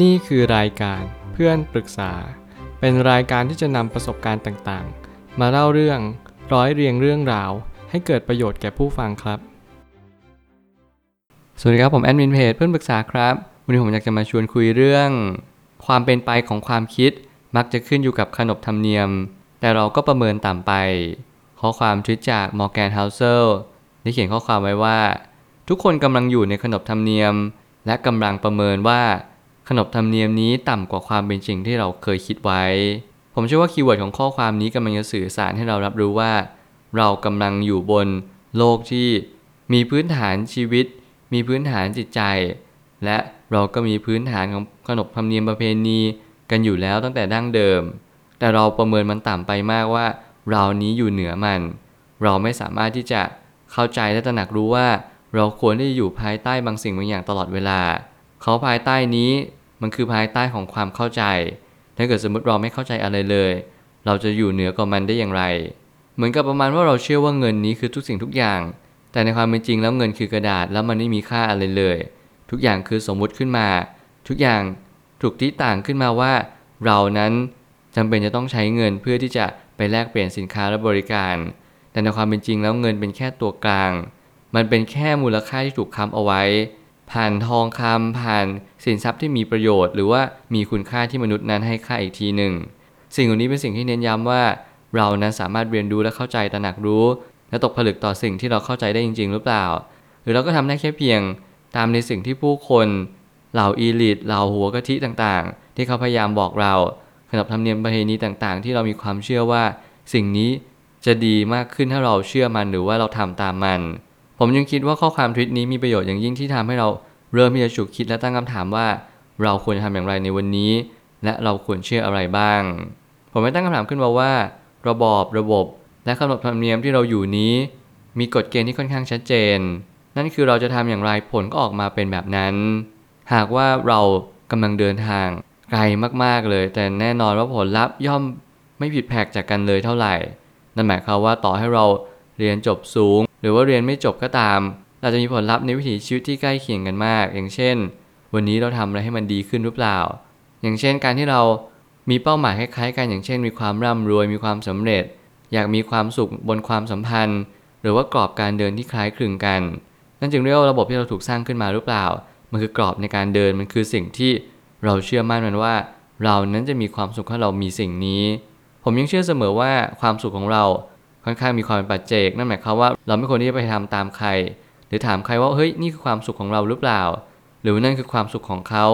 นี่คือรายการเพื่อนปรึกษา เป็นรายการที่จะนำประสบการณ์ต่างๆ มาเล่าเรื่องร้อยเรียงเรื่องราว ให้เกิดประโยชน์แก่ผู้ฟังครับ สวัสดีครับผมแอดมินเพจเพื่อนปรึกษาครับ วันนี้ผมอยากจะมาชวนคุยเรื่อง ความเป็นไปของความคิด มักจะขึ้นอยู่กับขนบธรรมเนียม แต่เราก็ประเมินต่ำไป ข้อความทวิตจากมอร์แกนเฮาเซลได้เขียนข้อความไว้ว่า ทุกคนกำลังอยู่ในขนบธรรมเนียม และกำลังประเมินว่า ขนบธรรมเนียมนี้ต่ำกว่าความเป็นจริงที่เราเคยคิดไว้ ผมเชื่อว่า keyword ของข้อความนี้กำลังจะสื่อสารให้เรารับรู้ว่า เรากำลังอยู่บนโลกที่มีพื้นฐานชีวิต มีพื้นฐานจิตใจ และเราก็มีพื้นฐานของขนบธรรมเนียมประเพณีกันอยู่แล้วตั้งแต่ดั้งเดิม แต่เราประเมินมันต่ำไปมากว่า เรานี้อยู่เหนือมัน เราไม่สามารถที่จะเข้าใจและตระหนักรู้ว่า เราควรที่จะอยู่ภายใต้บางสิ่งบางอย่างตลอดเวลา เขาภายใต้นี้ มันคือภายใต้ของความเข้าใจ ถ้าเกิดสมมติเราไม่เข้าใจอะไรเลย เราจะอยู่เหนือกว่ามันได้อย่างไร เหมือนกับประมาณว่าเราเชื่อว่าเงินนี้คือทุกสิ่งทุกอย่าง แต่ในความเป็นจริงแล้วเงินคือกระดาษแล้วมันไม่มีค่าอะไรเลย ทุกอย่างคือสมมุติขึ้นมา ทุกอย่างถูกที่ต่างขึ้นมาว่า เรานั้นจำเป็นจะต้องใช้เงินเพื่อที่จะไปแลกเปลี่ยนสินค้าและบริการ แต่ในความเป็นจริงแล้วเงินเป็นแค่ตัวกลาง มันเป็นแค่มูลค่าที่ถูกค้ำเอาไว้ ผ่านทองคำผ่านสินทรัพย์ที่มีประโยชน์ หรือว่ามีคุณค่าที่มนุษย์นั้นให้ค่าอีกทีหนึ่ง สิ่งเหล่านี้เป็นสิ่งที่เน้นย้ำว่า เรานั้นสามารถเรียนรู้และเข้าใจตระหนักรู้ และตกผลึกต่อสิ่งที่เราเข้าใจได้จริง ๆ หรือเปล่า หรือเราก็ทำได้แค่เพียง ตามในสิ่งที่ผู้คนเหล่าอีลิทเหล่าหัวกะทิต่างๆ ที่เขาพยายามบอกเราขนบธรรมเนียมประเพณีต่างๆ ที่เรามีความเชื่อว่า สิ่งนี้จะดีมากขึ้นถ้าเราเชื่อมันหรือว่าเราทำตามมัน ผมยังคิดว่าข้อความทวิตนี้มีประโยชน์อย่างยิ่งที่ทำให้เราเริ่มที่จะฉุกคิดและตั้งคำถามว่า เราควรจะทำอย่างไรในวันนี้ และเราควรเชื่ออะไรบ้าง ผมไม่ตั้งคำถามขึ้นมาว่า ระบอบระบบ และขนบธรรมเนียมที่เราอยู่นี้ มีกฎเกณฑ์ที่ค่อนข้างชัดเจน นั่นคือเราจะทำอย่างไรผลก็ออกมาเป็นแบบนั้น หากว่าเรากำลังเดินทางไกลมากๆเลย แต่แน่นอนว่าผลลัพธ์ย่อมไม่ผิดแผกจากกันเลยเท่าไหร่ นั่นหมายความว่าต่อให้เราเรียนจบสูง หรือว่าเรียนไม่จบก็ตาม เราจะมีผลลัพธ์ในวิถีชีวิตที่ใกล้เคียงกันมาก อย่างเช่น วันนี้เราทำอะไรให้มันดีขึ้นหรือเปล่า อย่างเช่น การที่เรามีเป้าหมายคล้ายๆกันอย่างเช่น มีความร่ำรวยมีความสำเร็จ อยากมีความสุขบนความสัมพันธ์ หรือว่ากรอบการเดินที่คล้ายคลึงกัน นั่นจึงเรียกว่าระบบที่เราถูกสร้างขึ้นมาหรือเปล่า มันคือกรอบในการเดินมันคือสิ่งที่เราเชื่อมั่นมันว่า เรานั้นจะมีความสุขถ้าเรามีสิ่งนี้ ผมยังเชื่อเสมอว่าความสุขของเรา ค่อนข้างมีความเป็นปัจเจก นั่นหมายความว่าเราไม่ควรที่จะไปทำตามใคร หรือถามใครว่าเฮ้ยนี่คือความสุขของเราหรือเปล่า หรือนั่นคือความสุขของเขา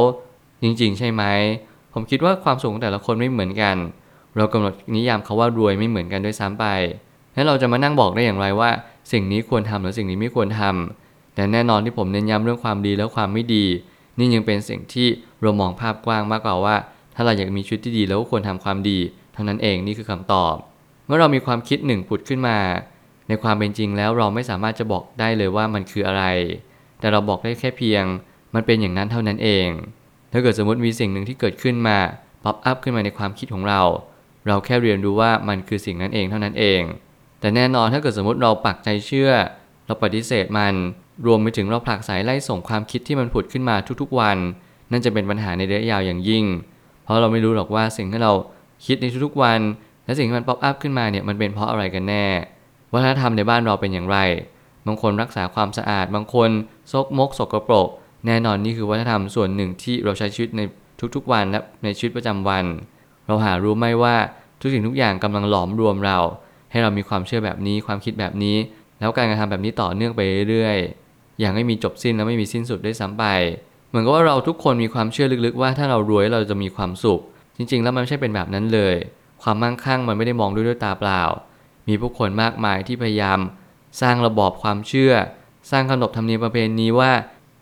จริงๆ ใช่ไหมผมคิดว่าความสุขของแต่ละคนไม่เหมือนกัน เรากำหนดนิยามเขาว่ารวยไม่เหมือนกันด้วยซ้ำไปแล้วเราจะมานั่งบอกได้อย่างไรว่า สิ่งนี้ควรทำหรือสิ่งนี้ไม่ควรทำแต่แน่นอนที่ผมเน้นย้ำเรื่องความดีและความไม่ดี นี่ยังเป็นสิ่งที่เรามองภาพกว้างมากกว่าว่า ถ้าเราอยากมีชีวิตที่ดีแล้วก็ควรทำความดี เท่านั้นเองนี่คือคำตอบ เมื่อเรามีความคิดหนึ่งผุดขึ้นมา ในความเป็นจริงแล้วเราไม่สามารถจะบอกได้เลยว่ามันคืออะไร แต่เราบอกได้แค่เพียง มันเป็นอย่างนั้นเท่านั้นเอง ถ้าเกิดสมมติมีสิ่งหนึ่งที่เกิดขึ้นมา pop up ขึ้นมาในความคิดของเรา เราแค่เรียนรู้ว่ามันคือสิ่งนั้นเองเท่านั้นเอง แต่แน่นอนถ้าเกิดสมมติเราปักใจเชื่อ เราปฏิเสธมัน รวมไปถึงเราผลักไสไล่ส่งความคิดที่มันผุดขึ้นมาทุกๆวัน นั่นจะเป็นปัญหาในระยะยาวอย่างยิ่ง เพราะเราไม่รู้หรอกว่าสิ่งที่เราคิดในทุกๆวัน และสิ่งที่มัน pop up ขึ้นมาเนี่ยมันเป็นเพราะอะไรกันแน่ วัฒนธรรมในบ้านเราเป็นอย่างไร บางคนรักษาความสะอาด บางคนซกมกสกปรก แน่นอนนี่คือวัฒนธรรมส่วนหนึ่งที่เราใช้ชีวิตในทุกๆวันและในชีวิตประจำวัน เราหารู้ไหมว่าทุกสิ่งทุกอย่างกำลังหลอมรวมเรา ให้เรามีความเชื่อแบบนี้ความคิดแบบนี้ แล้วการกระทำแบบนี้ต่อเนื่องไปเรื่อยๆ อย่างไม่มีจบสิ้นและไม่มีสิ้นสุดด้วยซ้ำไป เหมือนกับว่าเราทุกคนมีความเชื่อลึกๆ ว่าถ้าเรารวยเราจะมีความสุข จริง ๆ แล้วมันไม่ใช่เป็นแบบนั้นเลย ความมั่งคั่งมันไม่ได้มองด้วยด้วยตาเปล่า มีผู้คนมากมายที่พยายาม สร้างระบอบความเชื่อ สร้างขนบธรรมเนียมประเพณีว่า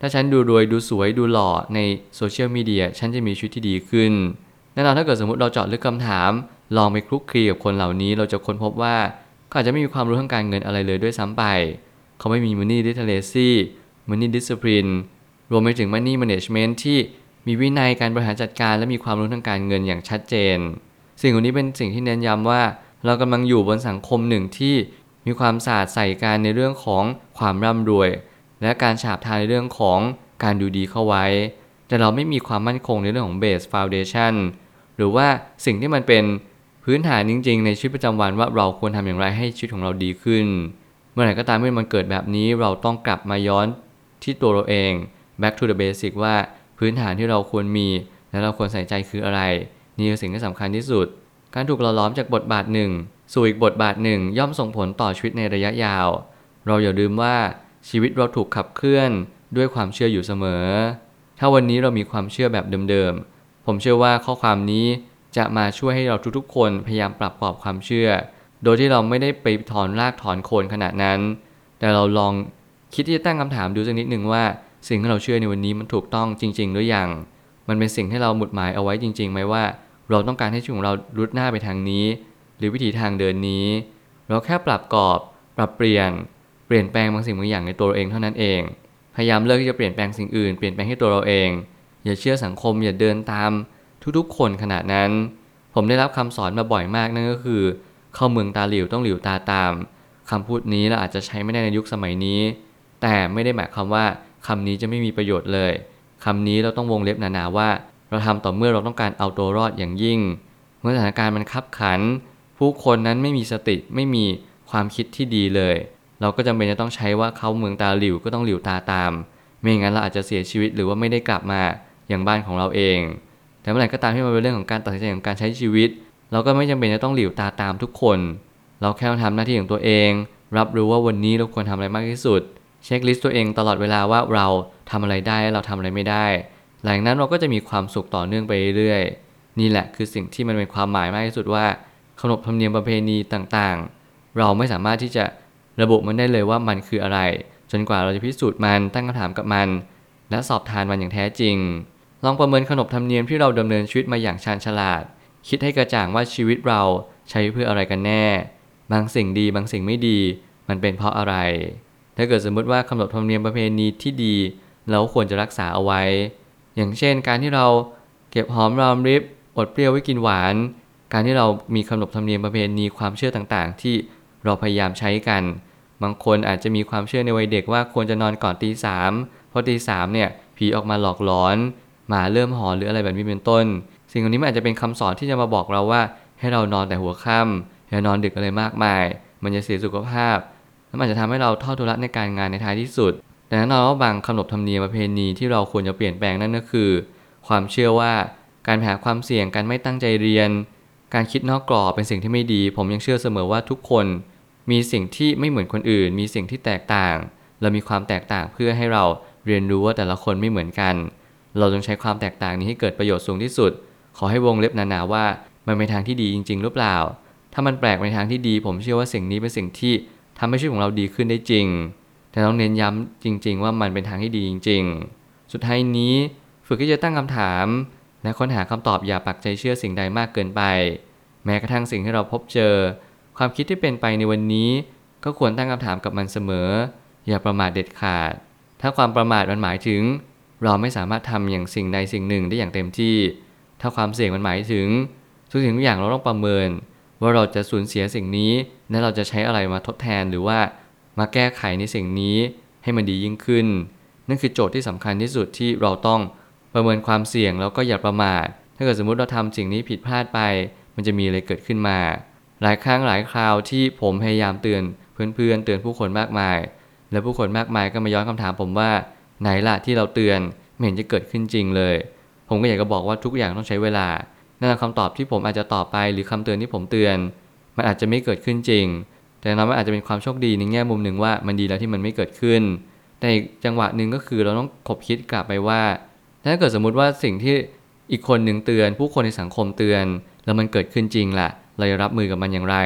ถ้าฉันดูรวยดูสวยดูหล่อในโซเชียลมีเดียฉันจะมีชีวิตที่ดีขึ้นแน่นอนถ้าเกิดสมมติเราเจาะลึกคำถาม ลองไปคลุกคลีกับคนเหล่านี้ เราจะค้นพบว่าเขาอาจจะไม่มีความรู้ทางการเงินอะไรเลยด้วยซ้ำไป เขาไม่มี money literacy money discipline รวมไปถึง money management ที่มีวินัยการบริหารจัดการและมีความรู้ทางการเงินอย่างชัดเจน สิ่งเหล่านี้เป็นสิ่งที่เน้นย้ำว่า เรากำลังอยู่บนสังคมหนึ่งที่มีความศาสตร์ใส่การในเรื่องของความร่ำรวย และการฉาบทาในเรื่องของการดูดีเข้าไว้ แต่เราไม่มีความมั่นคงในเรื่องของ base foundation หรือว่าสิ่งที่มันเป็นพื้นฐานจริง ๆ ในชีวิตประจำวันว่าเราควรทำอย่างไรให้ชีวิตของเราดีขึ้น เมื่อไหร่ก็ตามที่มันเกิดแบบนี้เราต้องกลับมาย้อนที่ตัวเราเอง back to the basic ว่าพื้นฐานที่เราควรมีและเราควรใส่ใจคืออะไร นี่คือสิ่งที่สำคัญที่สุด การถูกหล่อล้อมจากบทบาทหนึ่ง สู่อีกบทบาทหนึ่งย่อมส่งผลต่อชีวิตในระยะยาว เราอย่าลืมว่าชีวิตเราถูกขับเคลื่อนด้วยความเชื่ออยู่เสมอ ถ้าวันนี้เรามีความเชื่อแบบเดิมๆ ผมเชื่อว่าข้อความนี้จะมาช่วยให้เราทุกๆ คนพยายามปรับกรอบความเชื่อ โดยที่เราไม่ได้ไปถอนรากถอนโคนขนาดนั้น แต่เราลองคิดที่จะตั้งคำถามดูสักนิดหนึ่งว่า สิ่งที่เราเชื่อในวันนี้มันถูกต้องจริง ๆ หรือยัง มันเป็นสิ่งที่เราหมุดหมายเอาไว้จริงๆไหมว่า เราต้องการให้ชีวิตของเรารุดหน้าไปทางนี้ หรือวิถีทางเดินนี้ เราแค่ปรับกรอบ ปรับเปลี่ยน เปลี่ยนแปลงบางสิ่งบางอย่างในตัวเราเองเท่านั้นเอง พยายามเลิกที่จะเปลี่ยนแปลงสิ่งอื่น เปลี่ยนแปลงให้ตัวเราเอง อย่าเชื่อสังคม อย่าเดินตาม ทุกๆ คนขนาดนั้น ผมได้รับคำสอนมาบ่อยมากนั่นก็คือ เข้าเมืองตาหลิวต้องหลิวตาตามคำพูดนี้เราอาจจะใช้ไม่ได้ในยุคสมัยนี้ แต่ไม่ได้หมายความว่าคำนี้จะไม่มีประโยชน์เลยคำนี้เราต้องวงเล็บหนาๆว่า เราทำต่อเมื่อเราต้องการเอาตัวรอดอย่างยิ่ง เมื่อสถานการณ์มันคับขัน ผู้คนนั้นไม่มีสติไม่มีความคิดที่ดีเลย เราก็จำเป็นจะต้องใช้ว่าเขาเมืองตาหลิวก็ต้องหลิวตาตาม ไม่อย่างนั้นเราอาจจะเสียชีวิตหรือว่าไม่ได้กลับมาอย่างบ้านของเราเอง แต่เมื่อไหร่ก็ตามที่มันเป็นเรื่องของการตัดสินใจของการใช้ชีวิต เราก็ไม่จำเป็นจะต้องหลิวตาตามทุกคน เราแค่ทำหน้าที่ของตัวเอง รับรู้ว่าวันนี้เราควรทำอะไรมากที่สุด เช็คลิสต์ตัวเองตลอดเวลาว่าเราทำอะไรได้เราทำอะไรไม่ได้ หลังนั้นเราก็จะมีความสุขต่อเนื่องไปเรื่อยๆ นี่แหละคือสิ่งที่มันเป็นความหมายมากที่สุดว่าขนบธรรมเนียมประเพณีต่างๆ เราไม่สามารถที่จะระบุมันได้เลยว่ามันคืออะไร จนกว่าเราจะพิสูจน์มันตั้งคำถามกับมัน และสอบทานมันอย่างแท้จริง ลองประเมินขนบธรรมเนียมที่เราดำเนินชีวิตมาอย่างชาญฉลาด คิดให้กระจ่างว่าชีวิตเราใช้เพื่ออะไรกันแน่ บางสิ่งดีบางสิ่งไม่ดี มันเป็นเพราะอะไร ถ้าเกิดสมมติว่าขนบธรรมเนียมประเพณีที่ดี เราควรจะรักษาเอาไว้ อย่างเช่นการที่เราเก็บหอมรอมริบอดเปรี้ยวไว้กินหวาน การที่เรามีขนบธรรมเนียมประเพณีความเชื่อต่างๆ ที่เราพยายามใช้กัน บางคนอาจจะมีความเชื่อในวัยเด็กว่าควรจะนอนก่อนตีสามเพราะตีสามเนี่ยผีออกมาหลอกหลอนหมาเริ่มหอนหรืออะไรแบบนี้เป็นต้น สิ่งเหล่านี้มันอาจจะเป็นคำสอนที่จะมาบอกเราว่า ให้เรานอนแต่หัวค่ำอย่านอนดึกอะไรมากมาย มันจะเสียสุขภาพแล้วมันจะทำให้เราทอดทุระในการงานในท้ายที่สุด แต่แน่นอนว่าบางขนบธรรมเนียมประเพณีที่เราควรจะเปลี่ยนแปลงนั่นก็คือ ความเชื่อว่าการหาความเสี่ยงการไม่ตั้งใจเรียน การคิดนอกกรอบเป็นสิ่งที่ไม่ดี ผมยังเชื่อเสมอว่าทุกคนมีสิ่งที่ไม่เหมือนคนอื่น มีสิ่งที่แตกต่าง เรามีความแตกต่างเพื่อให้เราเรียนรู้ว่าแต่ละคนไม่เหมือนกัน เราต้องใช้ความแตกต่างนี้ให้เกิดประโยชน์สูงที่สุด ขอให้วงเล็บหนาๆว่า มันเป็นทางที่ดีจริง ๆ หรือเปล่า ถ้ามันแปลกในทางที่ดี ผมเชื่อว่าสิ่งนี้เป็นสิ่งที่ทำให้ชีวิตของเราดีขึ้นได้จริง แต่ต้องเน้นย้ำจริง ๆ ว่ามันเป็นทางที่ดีจริง ๆ สุดท้ายนี้ฝึกที่จะตั้งคำถาม และค้นหาคำตอบอย่าปักใจเชื่อสิ่งใดมากเกินไป แม้กระทั่งสิ่งที่เราพบเจอ ความคิดที่เป็นไปในวันนี้ ก็ควรตั้งคำถามกับมันเสมอ อย่าประมาทเด็ดขาด ถ้าความประมาทมันหมายถึง เราไม่สามารถทำอย่างสิ่งใดสิ่งหนึ่งได้อย่างเต็มที่ ถ้าความเสี่ยงมันหมายถึงทุกสิ่งทุกอย่างเราต้องประเมิน ว่าเราจะสูญเสียสิ่งนี้และเราจะใช้อะไรมาทดแทนหรือว่า มาแก้ไขในสิ่งนี้ให้มันดียิ่งขึ้น นั่นคือโจทย์ที่สำคัญที่สุดที่เราต้องประเมินความเสี่ยงแล้วก็อย่าประมาท ถ้าเกิดสมมุติเราทำสิ่งนี้ผิดพลาดไป มันจะมีอะไรเกิดขึ้นมา หลายครั้งหลายคราวที่ผมพยายามเตือนเพื่อนๆเตือนผู้คนมากมาย และผู้คนมากมายก็มาย้อนคำถามผมว่าไหนล่ะที่เราเตือนไม่เห็นจะเกิดขึ้นจริงเลย ผมก็อยากจะบอกว่าทุกอย่างต้องใช้เวลานั่นคือคำตอบที่ผมอาจจะตอบไปหรือคำเตือนที่ผมเตือน มันอาจจะไม่เกิดขึ้นจริง แต่นั้นมันอาจจะเป็นความโชคดีในแง่มุมหนึ่งว่ามันดีแล้วที่มันไม่เกิดขึ้น แต่อีกจังหวะหนึ่งก็คือเราต้องคบคิดกลับไปว่า ถ้าเกิดสมมุติว่าสิ่งที่อีกคนหนึ่งเตือน ผู้คนในสังคมเตือน แล้วมันเกิดขึ้นจริงล่ะ เราจะรับมือกับมันอย่างไร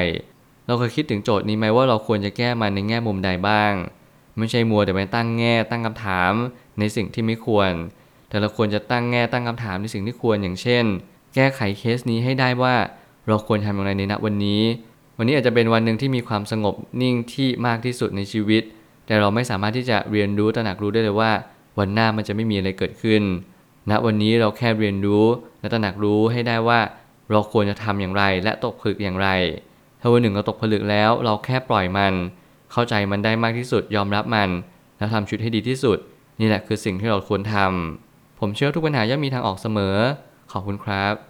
เราเคยคิดถึงโจทย์นี้ไหมว่าเราควรจะแก้มันในแง่มุมใดบ้าง ไม่ใช่มัวแต่ไปตั้งแง่ตั้งคำถามในสิ่งที่ไม่ควร แต่เราควรจะตั้งแง่ตั้งคำถามในสิ่งที่ควรอย่างเช่น แก้ไขเคสนี้ให้ได้ว่า เราควรทำอย่างไรในณวันนี้ วันนี้อาจจะเป็นวันหนึ่งที่มีความสงบนิ่งที่มากที่สุดในชีวิต แต่เราไม่สามารถที่จะเรียนรู้ตระหนักรู้ได้เลยว่า วันหน้ามันจะไม่มีอะไรเกิดขึ้นณวันนี้เราแค่เรียนรู้และตระหนักรู้ให้ได้ว่า เราควรจะทำอย่างไรและตกผลึกอย่างไร ถ้าวันหนึ่งเราตกผลึกแล้ว เราแค่ปล่อยมัน เข้าใจมันได้มากที่สุดยอมรับมัน แล้วทำชุดให้ดีที่สุด นี่แหละคือสิ่งที่เราควรทำผมเชื่อทุกปัญหาย่อมมีทางออกเสมอ ขอบคุณครับ